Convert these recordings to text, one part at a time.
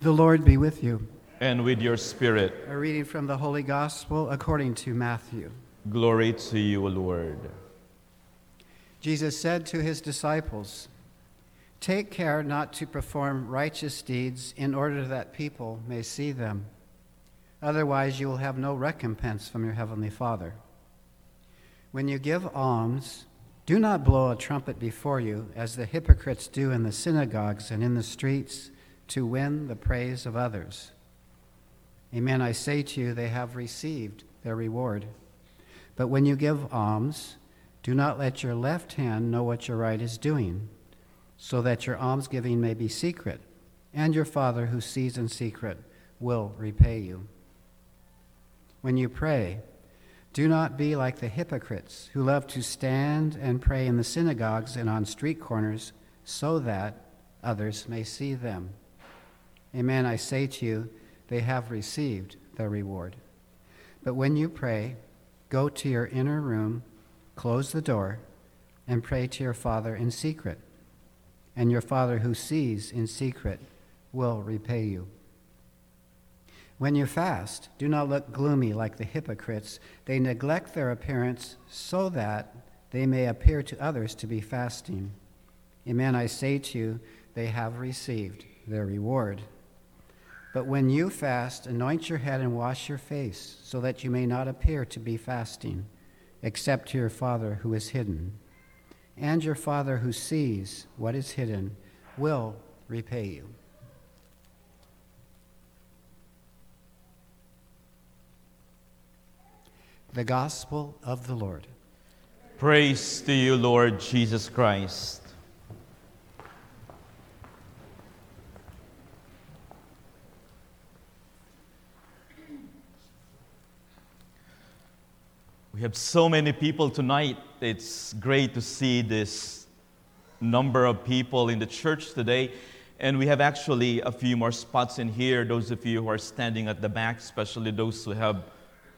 The Lord be with you. and with your spirit. A reading from the Holy Gospel according to Matthew. Glory to you, Lord. Jesus said to his disciples, Take care not to perform righteous deeds in order that people may see them. Otherwise, you will have no recompense from your heavenly Father. When you give alms, do not blow a trumpet before you, as the hypocrites do in the synagogues and in the streets, to win the praise of others. Amen, I say to you, they have received their reward. But when you give alms, do not let your left hand know what your right is doing, so that your almsgiving may be secret, and your Father who sees in secret will repay you. When you pray, do not be like the hypocrites who love to stand and pray in the synagogues and on street corners, so that others may see them. Amen, I say to you, they have received their reward. But when you pray, go to your inner room, close the door, and pray to your Father in secret. And your Father who sees in secret will repay you. When you fast, do not look gloomy like the hypocrites. They neglect their appearance so that they may appear to others to be fasting. Amen, I say to you, they have received their reward. But when you fast, anoint your head and wash your face, so that you may not appear to be fasting, except to your Father who is hidden. And your Father who sees what is hidden will repay you. The Gospel of the Lord. Praise to you, Lord Jesus Christ. We have so many people tonight. It's great to see this number of people in the church today. And we have actually a few more spots in here. Those of you who are standing at the back, especially those who have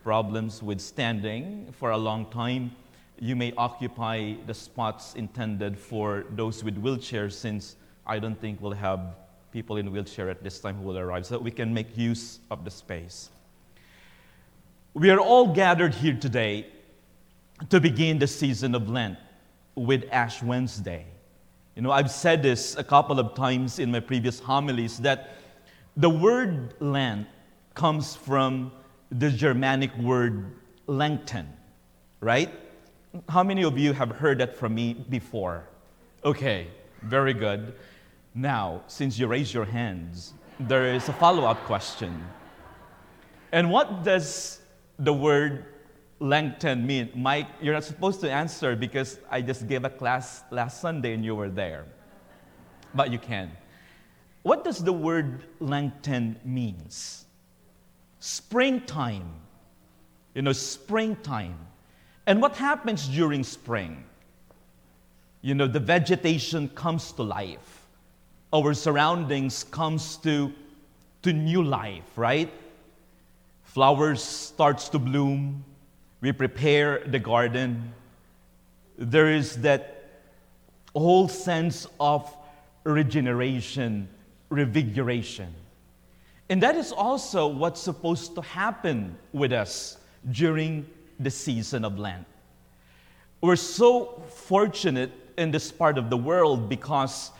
problems with standing for a long time, you may occupy the spots intended for those with wheelchairs, since I don't think we'll have people in wheelchair at this time who will arrive, so we can make use of the space. We are all gathered here today to begin the season of Lent with Ash Wednesday. You know, I've said this a couple of times in my previous homilies that the word Lent comes from the Germanic word lengthen, right? How many of you have heard that from me before? Okay, very good. Now, since you raised your hands, there is a follow up question. And what does the word lengthen mean? Mike, you're not supposed to answer because I just gave a class last Sunday and you were there. But you can. What does the word lengthen means? Springtime. You know, springtime. And what happens during spring? You know, the vegetation comes to life. Our surroundings comes to, to new life, right? Flowers starts to bloom. We prepare the garden. There is that whole sense of regeneration, revigoration. And that is also what's supposed to happen with us during the season of Lent. We're so fortunate in this part of the world because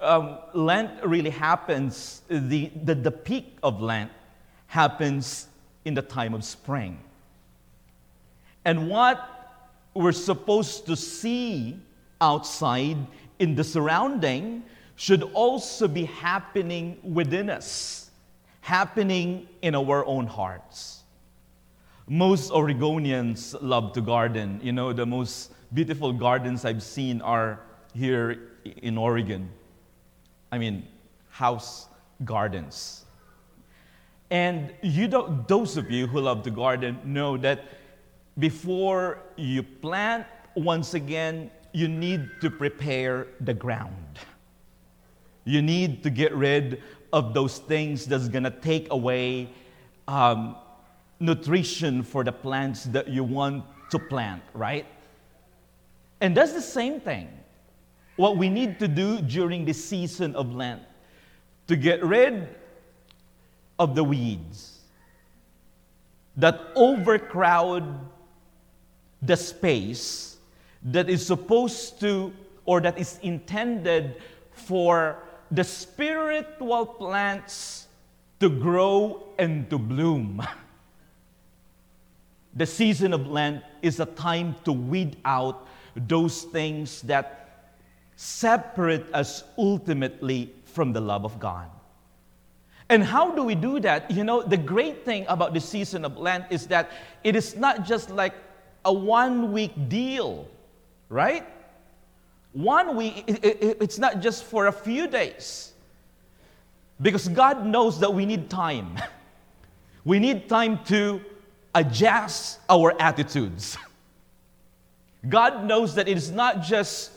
um, Lent really happens, the, the, the peak of Lent happens in the time of spring. And what we're supposed to see outside in the surrounding should also be happening within us, happening in our own hearts. Most Oregonians love to garden. You know, the most beautiful gardens I've seen are here in Oregon. I mean, house gardens. And you don't, those of you who love the garden know that before you plant, once again, you need to prepare the ground. You need to get rid of those things that's going to take away um, nutrition for the plants that you want to plant, right? And that's the same thing. What we need to do during the season of Lent to get rid of the weeds that overcrowd the space that is supposed to or that is intended for the spiritual plants to grow and to bloom. The season of Lent is a time to weed out those things that separate us ultimately from the love of God. And how do we do that? You know, the great thing about the season of Lent is that it is not just like a one week deal, right? One week, it's not just for a few days. Because God knows that we need time. We need time to adjust our attitudes. God knows that it is not just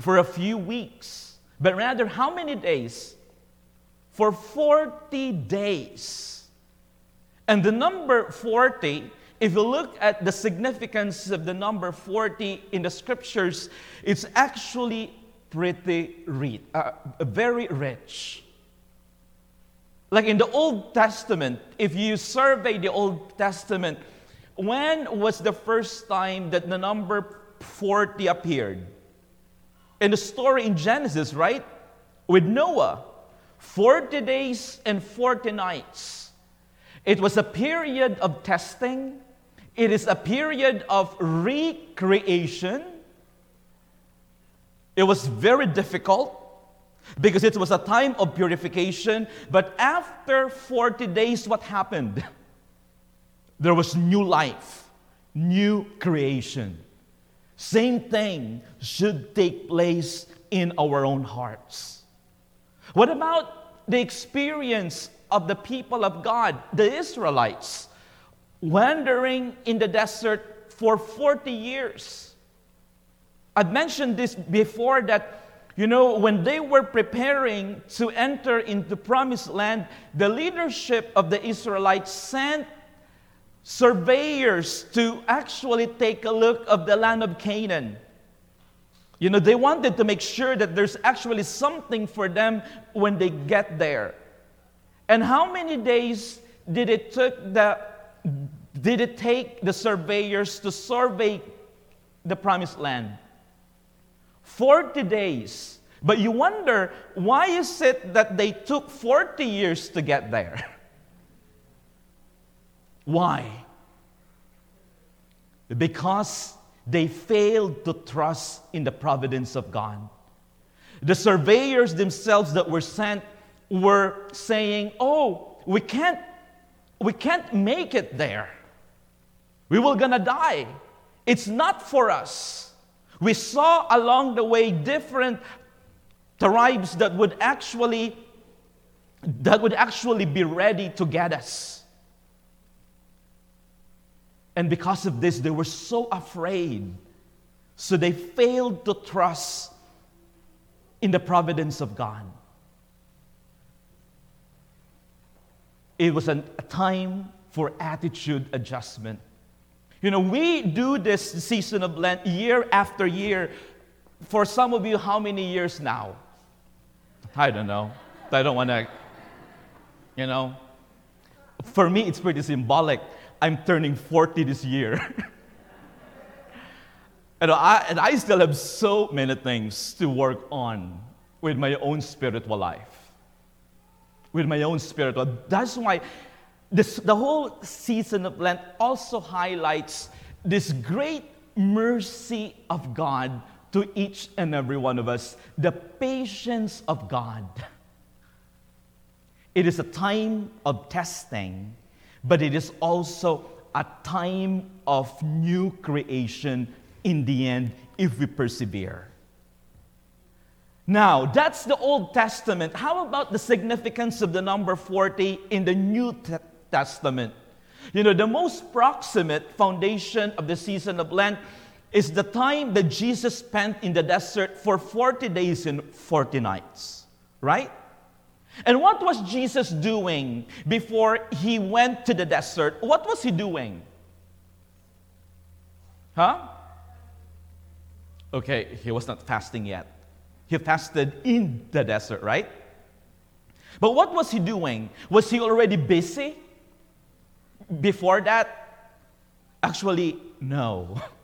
for a few weeks, but rather how many days? For 40 days. And the number 40, if you look at the significance of the number 40 in the scriptures, it's actually pretty rich, uh, very rich. Like in the Old Testament, if you survey the Old Testament, when was the first time that the number 40 appeared? In the story in Genesis, right? With Noah, 40 days and 40 nights. It was a period of testing, it is a period of recreation. It was very difficult because it was a time of purification. But after 40 days, what happened? There was new life, new creation. Same thing should take place in our own hearts. What about the experience of the people of God, the Israelites, wandering in the desert for 40 years? I've mentioned this before that you know, when they were preparing to enter into promised land, the leadership of the Israelites sent surveyors to actually take a look of the land of Canaan. You know, they wanted to make sure that there's actually something for them when they get there. And how many days did it took the did it take the surveyors to survey the promised land? 40 days. But you wonder, why is it that they took 40 years to get there? Why? Because they failed to trust in the providence of God. The surveyors themselves that were sent were saying, "Oh, we can't we can't make it there. We will gonna die. It's not for us." We saw along the way different tribes that would actually that would actually be ready to get us. And because of this, they were so afraid. So they failed to trust in the providence of God. It was an, a time for attitude adjustment. You know, we do this season of Lent year after year. For some of you, how many years now? I don't know. I don't want to, you know. For me, it's pretty symbolic. I'm turning 40 this year. and, I, and I still have so many things to work on with my own spiritual life. With my own spiritual. That's why this, the whole season of Lent also highlights this great mercy of God to each and every one of us, the patience of God. It is a time of testing, but it is also a time of new creation in the end if we persevere. Now, that's the Old Testament. How about the significance of the number 40 in the New Testament? You know, the most proximate foundation of the season of Lent is the time that Jesus spent in the desert for 40 days and 40 nights, right? And what was Jesus doing before he went to the desert? What was he doing? Huh? Okay, he was not fasting yet. He fasted in the desert, right? But what was he doing? Was he already busy before that? Actually, no.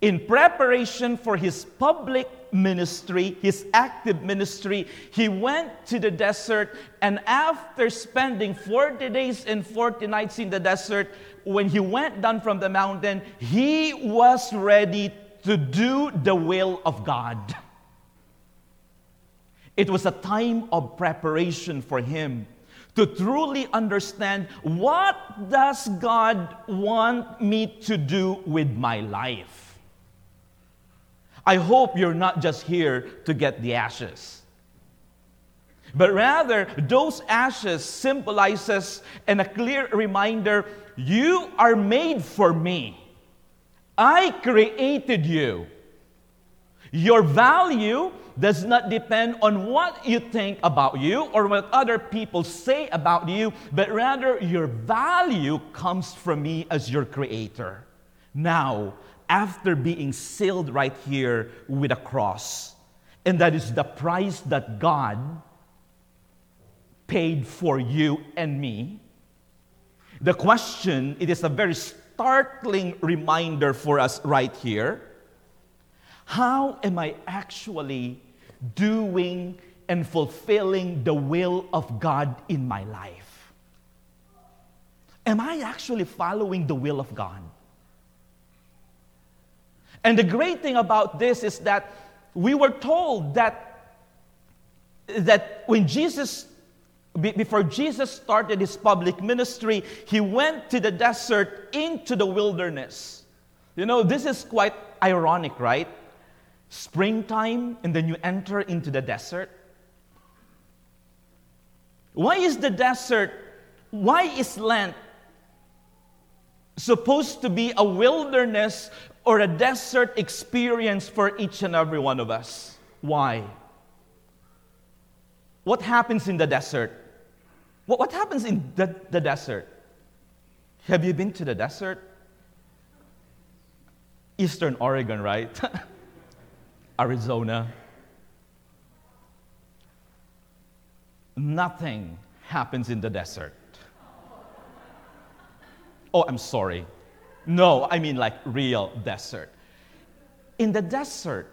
In preparation for his public ministry, his active ministry, he went to the desert, and after spending 40 days and 40 nights in the desert, when he went down from the mountain, he was ready to do the will of God. It was a time of preparation for him to truly understand what does God want me to do with my life? I hope you're not just here to get the ashes. But rather, those ashes symbolizes and a clear reminder you are made for me. I created you. Your value does not depend on what you think about you or what other people say about you, but rather your value comes from me as your creator. Now, after being sealed right here with a cross. And that is the price that God paid for you and me. The question, it is a very startling reminder for us right here. How am I actually doing and fulfilling the will of God in my life? Am I actually following the will of God? And the great thing about this is that we were told that, that when Jesus, before Jesus started his public ministry, he went to the desert into the wilderness. You know, this is quite ironic, right? Springtime, and then you enter into the desert. Why is the desert, why is Lent supposed to be a wilderness or a desert experience for each and every one of us. Why? What happens in the desert? What, happens in the, the desert? Have you been to the desert? Eastern Oregon, right? Arizona. Nothing happens in the desert. Oh, I'm sorry. No, I mean like real desert. In the desert,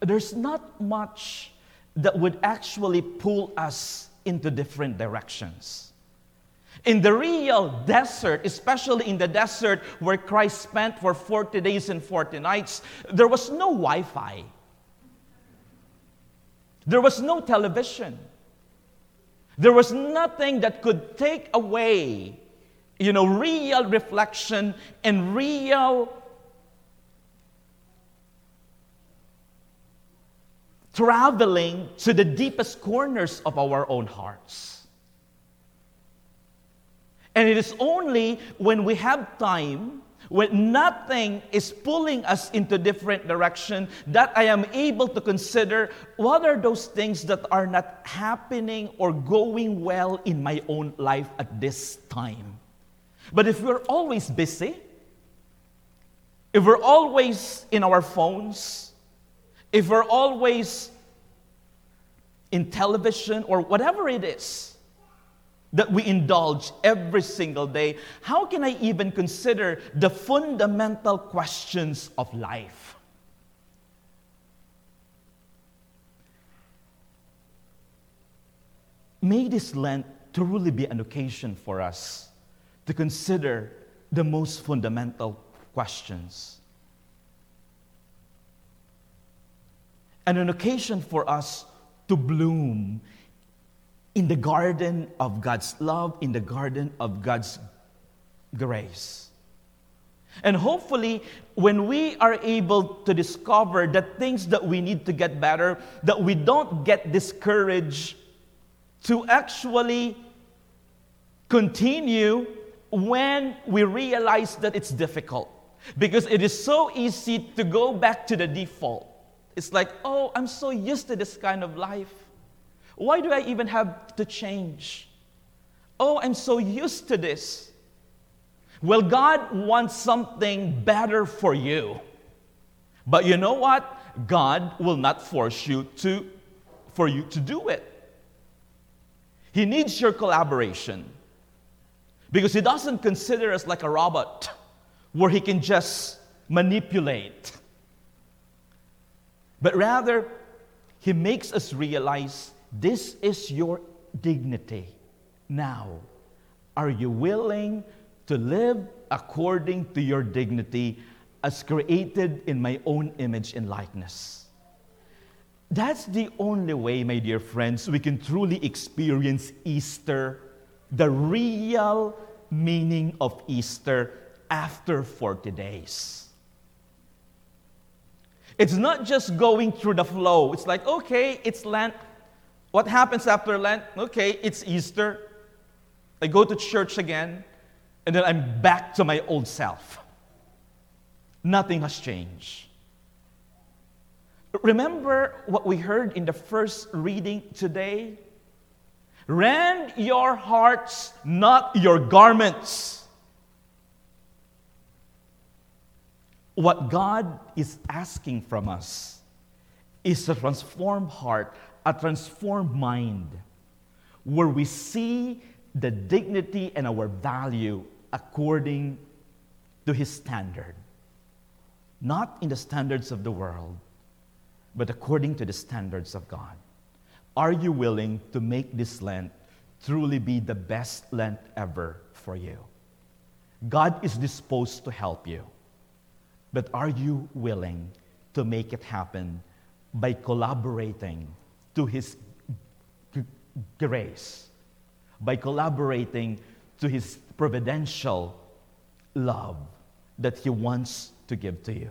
there's not much that would actually pull us into different directions. In the real desert, especially in the desert where Christ spent for 40 days and 40 nights, there was no Wi Fi. There was no television. There was nothing that could take away you know, real reflection and real traveling to the deepest corners of our own hearts. And it is only when we have time, when nothing is pulling us into different direction, that I am able to consider what are those things that are not happening or going well in my own life at this time. But if we're always busy, if we're always in our phones, if we're always in television or whatever it is that we indulge every single day, how can I even consider the fundamental questions of life? May this Lent truly be an occasion for us to consider the most fundamental questions. And an occasion for us to bloom in the garden of God's love, in the garden of God's grace. And hopefully, when we are able to discover the things that we need to get better, that we don't get discouraged to actually continue when we realize that it's difficult. Because it is so easy to go back to the default. It's like, oh, I'm so used to this kind of life. Why do I even have to change? Oh, I'm so used to this. Well, God wants something better for you. But you know what? God will not force you to for you to do it. He needs your collaboration because He doesn't consider us like a robot where He can just manipulate. But rather, He makes us realize this is your dignity. Now, are you willing to live according to your dignity as created in my own image and likeness? That's the only way, my dear friends, we can truly experience Easter, the real meaning of Easter after 40 days. It's not just going through the flow. It's like, okay, it's Lent. What happens after Lent? Okay, it's Easter. I go to church again, and then I'm back to my old self. Nothing has changed. Remember what we heard in the first reading today? Rend your hearts, not your garments. What God is asking from us is a transformed heart, a transformed mind, where we see the dignity and our value according to His standard. Not in the standards of the world, but according to the standards of God. Are you willing to make this Lent truly be the best Lent ever for you? God is disposed to help you, but are you willing to make it happen by collaborating to His g- grace, by collaborating to His providential love that He wants to give to you?